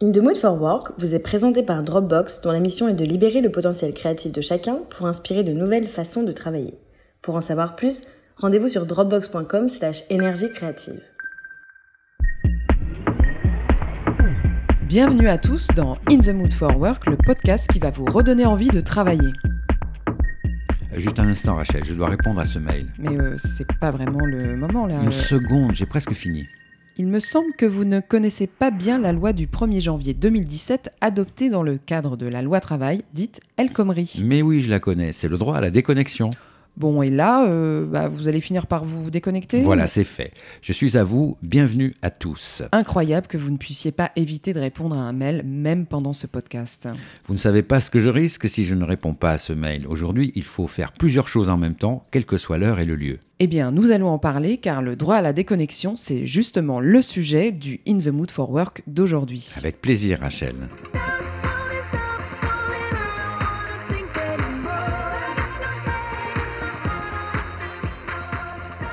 In the Mood for Work vous est présenté par Dropbox dont la mission est de libérer le potentiel créatif de chacun pour inspirer de nouvelles façons de travailler. Pour en savoir plus, rendez-vous sur dropbox.com slash énergie créative. Bienvenue à tous dans In the Mood for Work, le podcast qui va vous redonner envie de travailler. Juste un instant Rachel, je dois répondre à ce mail. Mais euh, c'est pas vraiment le moment là. Une Euh, seconde, j'ai presque fini. Il me semble que vous ne connaissez pas bien la loi du 1er janvier 2017 adoptée dans le cadre de la loi travail, dite El Khomri. Mais oui, je la connais, c'est le droit à la déconnexion. Bon, et là, euh, bah, vous allez finir par vous déconnecter Voilà, c'est fait. Je suis à vous, bienvenue à tous. Incroyable que vous ne puissiez pas éviter de répondre à un mail, même pendant ce podcast. Vous ne savez pas ce que je risque si je ne réponds pas à ce mail. Aujourd'hui, il faut faire plusieurs choses en même temps, quelle que soit l'heure et le lieu. Eh bien, nous allons en parler car le droit à la déconnexion, c'est justement le sujet du In the Mood for Work d'aujourd'hui. Avec plaisir, Rachel.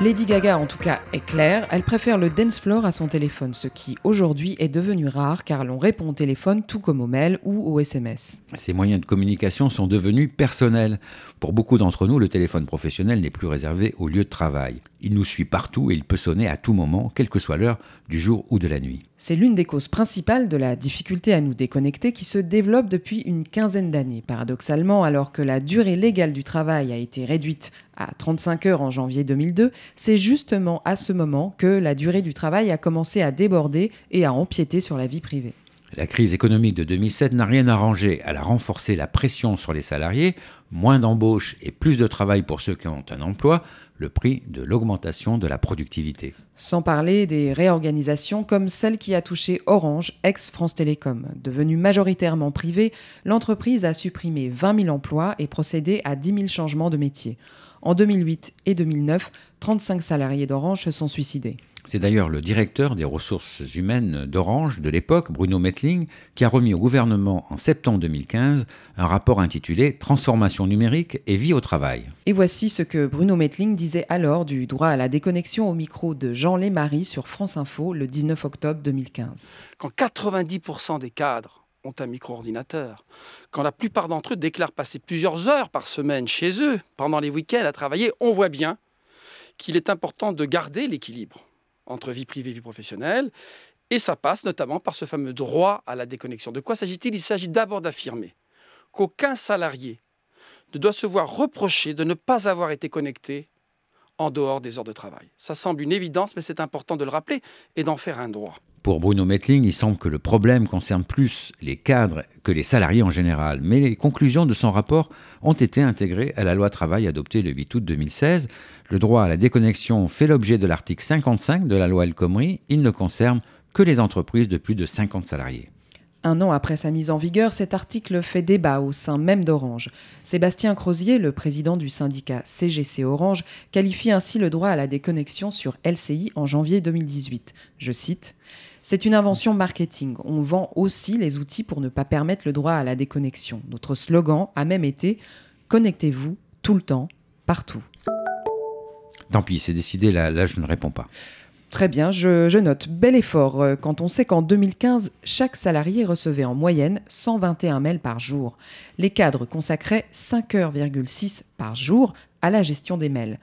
Lady Gaga, en tout cas, est claire. Elle préfère le dance floor à son téléphone, ce qui aujourd'hui est devenu rare car l'on répond au téléphone tout comme au mail ou au SMS. Ces moyens de communication sont devenus personnels. Pour beaucoup d'entre nous, le téléphone professionnel n'est plus réservé au lieu de travail. Il nous suit partout et il peut sonner à tout moment, quelle que soit l'heure du jour ou de la nuit. C'est l'une des causes principales de la difficulté à nous déconnecter qui se développe depuis une quinzaine d'années. Paradoxalement, alors que la durée légale du travail a été réduite à 35 heures en janvier 2002, c'est justement à ce moment que la durée du travail a commencé à déborder et à empiéter sur la vie privée. La crise économique de 2007 n'a rien arrangé. Elle a renforcé la pression sur les salariés, moins d'embauches et plus de travail pour ceux qui ont un emploi, le prix de l'augmentation de la productivité. Sans parler des réorganisations comme celle qui a touché Orange, ex-France Télécom. Devenue majoritairement privée, l'entreprise a supprimé 20 000 emplois et procédé à 10 000 changements de métier. En 2008 et 2009, 35 salariés d'Orange se sont suicidés. C'est d'ailleurs le directeur des ressources humaines d'Orange de l'époque, Bruno Metling, qui a remis au gouvernement en septembre 2015 un rapport intitulé Transformation numérique et vie au travail. Et voici ce que Bruno Metling disait alors du droit à la déconnexion au micro de Jean Lémarie sur France Info le 19 octobre 2015. quand 90% des cadres ont un micro-ordinateur, quand la plupart d'entre eux déclarent passer plusieurs heures par semaine chez eux, pendant les week-ends à travailler, on voit bien qu'il est important de garder l'équilibre entre vie privée et vie professionnelle. Et ça passe notamment par ce fameux droit à la déconnexion. De quoi s'agit-il? Il s'agit d'abord d'affirmer qu'aucun salarié ne doit se voir reprocher de ne pas avoir été connecté en dehors des heures de travail. Ça semble une évidence, mais c'est important de le rappeler et d'en faire un droit. Pour Bruno Metling, il semble que le problème concerne plus les cadres que les salariés en général. Mais les conclusions de son rapport ont été intégrées à la loi travail adoptée le 8 août 2016. Le droit à la déconnexion fait l'objet de l'article 55 de la loi El Khomri. Il ne concerne que les entreprises de plus de 50 salariés. Un an après sa mise en vigueur, cet article fait débat au sein même d'Orange. Sébastien Crozier, le président du syndicat CGC Orange, qualifie ainsi le droit à la déconnexion sur LCI en janvier 2018. Je cite C'est une invention marketing. On vend aussi les outils pour ne pas permettre le droit à la déconnexion. Notre slogan a même été Connectez-vous tout le temps, partout. Tant pis, c'est décidé, là, là je ne réponds pas. Très bien, je, je note. Bel effort euh, quand on sait qu'en 2015, chaque salarié recevait en moyenne 121 mails par jour. Les cadres consacraient 5h,6 par jour à la gestion des mails.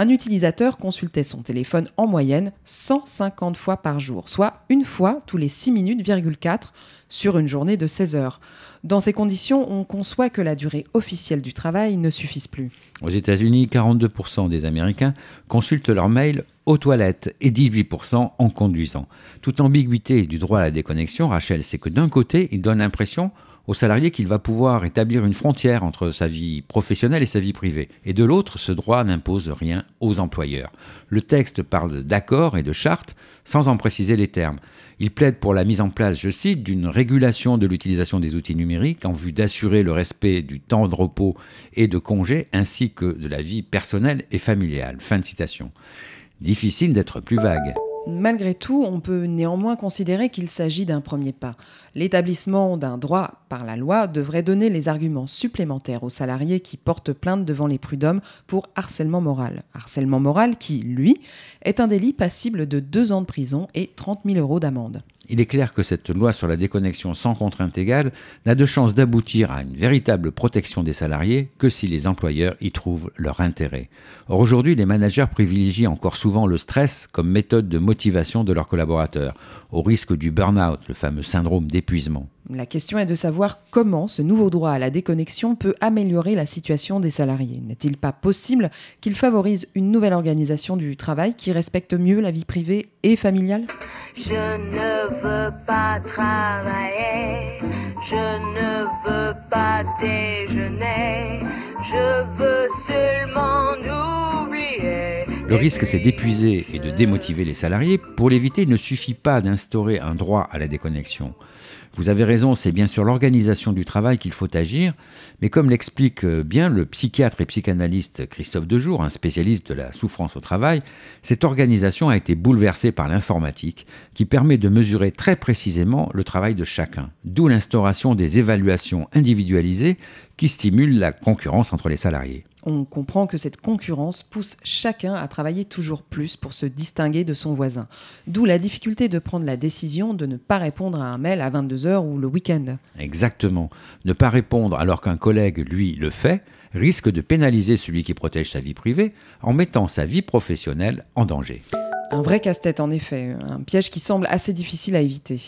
Un utilisateur consultait son téléphone en moyenne 150 fois par jour, soit une fois tous les 6 minutes,4 sur une journée de 16 heures. Dans ces conditions, on conçoit que la durée officielle du travail ne suffise plus. Aux États-Unis, 42% des Américains consultent leur mail aux toilettes et 18% en conduisant. Toute ambiguïté du droit à la déconnexion, Rachel, c'est que d'un côté, il donne l'impression au salarié qu'il va pouvoir établir une frontière entre sa vie professionnelle et sa vie privée. Et de l'autre, ce droit n'impose rien aux employeurs. Le texte parle d'accords et de chartes sans en préciser les termes. Il plaide pour la mise en place, je cite, d'une régulation de l'utilisation des outils numériques en vue d'assurer le respect du temps de repos et de congé ainsi que de la vie personnelle et familiale. Fin de citation. Difficile d'être plus vague. Malgré tout, on peut néanmoins considérer qu'il s'agit d'un premier pas. L'établissement d'un droit par la loi devrait donner les arguments supplémentaires aux salariés qui portent plainte devant les prud'hommes pour harcèlement moral. Harcèlement moral qui, lui, est un délit passible de deux ans de prison et 30 000 euros d'amende. Il est clair que cette loi sur la déconnexion sans contrainte égale n'a de chance d'aboutir à une véritable protection des salariés que si les employeurs y trouvent leur intérêt. Or aujourd'hui, les managers privilégient encore souvent le stress comme méthode de motivation de leurs collaborateurs, au risque du burn-out, le fameux syndrome d'épuisement. La question est de savoir comment ce nouveau droit à la déconnexion peut améliorer la situation des salariés. N'est-il pas possible qu'il favorise une nouvelle organisation du travail qui respecte mieux la vie privée et familiale? Je ne veux pas travailler, je ne veux pas déjeuner, je veux seulement oublier. Le risque, c'est d'épuiser et de démotiver les salariés. Pour l'éviter, il ne suffit pas d'instaurer un droit à la déconnexion. Vous avez raison, c'est bien sur l'organisation du travail qu'il faut agir, mais comme l'explique euh, bien le psychiatre et psychanalyste Christophe Dejour, un spécialiste de la souffrance au travail, cette organisation a été bouleversée par l'informatique qui permet de mesurer très précisément le travail de chacun, d'où l'instauration des évaluations individualisées qui stimulent la concurrence entre les salariés. On comprend que cette concurrence pousse chacun à travailler toujours plus pour se distinguer de son voisin. D'où la difficulté de prendre la décision de ne pas répondre à un mail à 22h ou le week-end. Exactement. Ne pas répondre alors qu'un collègue, lui, le fait, risque de pénaliser celui qui protège sa vie privée en mettant sa vie professionnelle en danger. Un vrai casse-tête en effet, un piège qui semble assez difficile à éviter.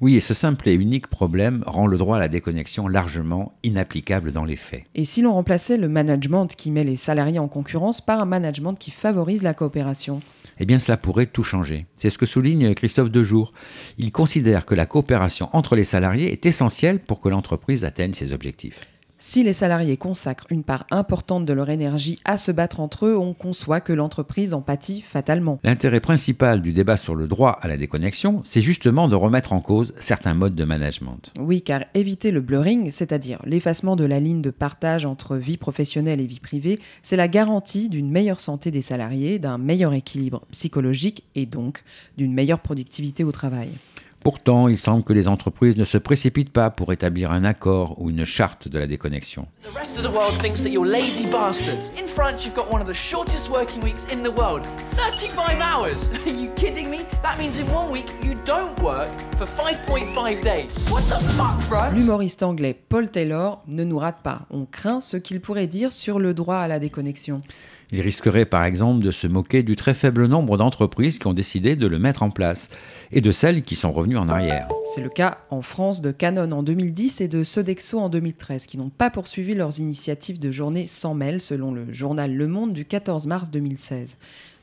Oui, et ce simple et unique problème rend le droit à la déconnexion largement inapplicable dans les faits. Et si l'on remplaçait le management qui met les salariés en concurrence par un management qui favorise la coopération? Eh bien cela pourrait tout changer. C'est ce que souligne Christophe Dejour. Il considère que la coopération entre les salariés est essentielle pour que l'entreprise atteigne ses objectifs. Si les salariés consacrent une part importante de leur énergie à se battre entre eux, on conçoit que l'entreprise en pâtit fatalement. L'intérêt principal du débat sur le droit à la déconnexion, c'est justement de remettre en cause certains modes de management. Oui, car éviter le blurring, c'est-à-dire l'effacement de la ligne de partage entre vie professionnelle et vie privée, c'est la garantie d'une meilleure santé des salariés, d'un meilleur équilibre psychologique et donc d'une meilleure productivité au travail. Pourtant, il semble que les entreprises ne se précipitent pas pour établir un accord ou une charte de la déconnexion. The rest of the world thinks that you're lazy bastards. In France, you've got one of the shortest working weeks in the world. 35 hours. Are you kidding me? That means in one week, you don't work for 5.5 days. What the fuck, France? L'humoriste anglais Paul Taylor ne nous rate pas. On craint ce qu'il pourrait dire sur le droit à la déconnexion. Il risquerait par exemple de se moquer du très faible nombre d'entreprises qui ont décidé de le mettre en place et de celles qui sont revenues en arrière. C'est le cas en France de Canon en 2010 et de Sodexo en 2013 qui n'ont pas poursuivi leurs initiatives de journée sans mail selon le journal Le Monde du 14 mars 2016.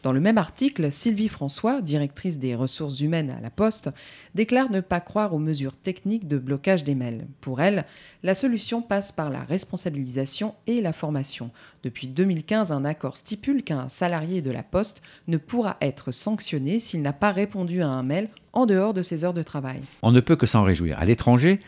Dans le même article, Sylvie François, directrice des ressources humaines à la Poste, déclare ne pas croire aux mesures techniques de blocage des mails. Pour elle, la solution passe par la responsabilisation et la formation. Depuis 2015, un accord stipule qu'un salarié de la Poste ne pourra être sanctionné s'il n'a pas répondu à un mail en dehors de ses heures de travail. On ne peut que s'en réjouir. À l'étranger,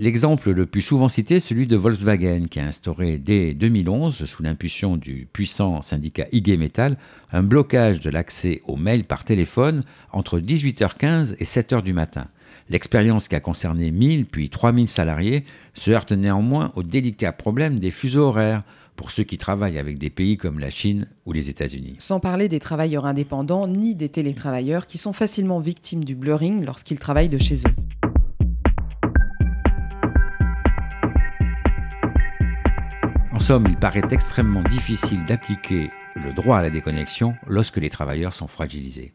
L'exemple le plus souvent cité est celui de Volkswagen, qui a instauré dès 2011, sous l'impulsion du puissant syndicat IG Metall, un blocage de l'accès aux mails par téléphone entre 18h15 et 7h du matin. L'expérience qui a concerné 1000 puis 3000 salariés se heurte néanmoins au délicat problème des fuseaux horaires pour ceux qui travaillent avec des pays comme la Chine ou les États-Unis. Sans parler des travailleurs indépendants ni des télétravailleurs qui sont facilement victimes du blurring lorsqu'ils travaillent de chez eux. Somme, il paraît extrêmement difficile d'appliquer le droit à la déconnexion lorsque les travailleurs sont fragilisés.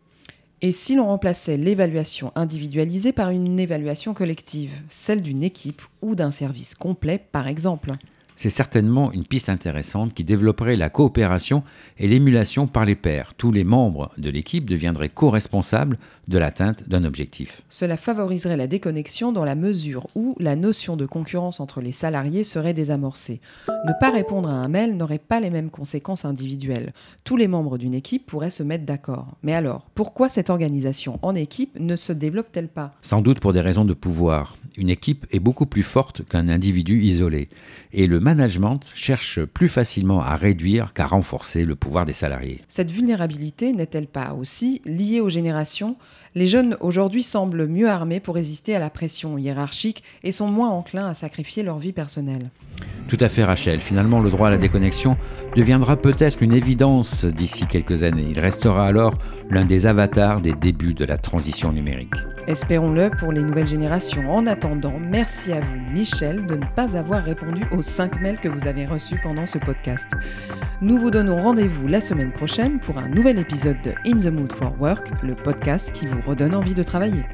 Et si l'on remplaçait l'évaluation individualisée par une évaluation collective, celle d'une équipe ou d'un service complet par exemple? C'est certainement une piste intéressante qui développerait la coopération et l'émulation par les pairs. Tous les membres de l'équipe deviendraient co-responsables de l'atteinte d'un objectif. Cela favoriserait la déconnexion dans la mesure où la notion de concurrence entre les salariés serait désamorcée. Ne pas répondre à un mail n'aurait pas les mêmes conséquences individuelles. Tous les membres d'une équipe pourraient se mettre d'accord. Mais alors, pourquoi cette organisation en équipe ne se développe-t-elle pas? Sans doute pour des raisons de pouvoir. Une équipe est beaucoup plus forte qu'un individu isolé. Et le management cherche plus facilement à réduire qu'à renforcer le pouvoir des salariés. Cette vulnérabilité n'est-elle pas aussi liée aux générations? Les jeunes aujourd'hui semblent mieux armés pour résister à la pression hiérarchique et sont moins enclins à sacrifier leur vie personnelle. Tout à fait Rachel, finalement le droit à la déconnexion deviendra peut-être une évidence d'ici quelques années. Il restera alors l'un des avatars des débuts de la transition numérique. Espérons-le pour les nouvelles générations. En attendant, merci à vous, Michel, de ne pas avoir répondu aux 5 mails que vous avez reçus pendant ce podcast. Nous vous donnons rendez-vous la semaine prochaine pour un nouvel épisode de In the Mood for Work, le podcast qui vous redonne envie de travailler.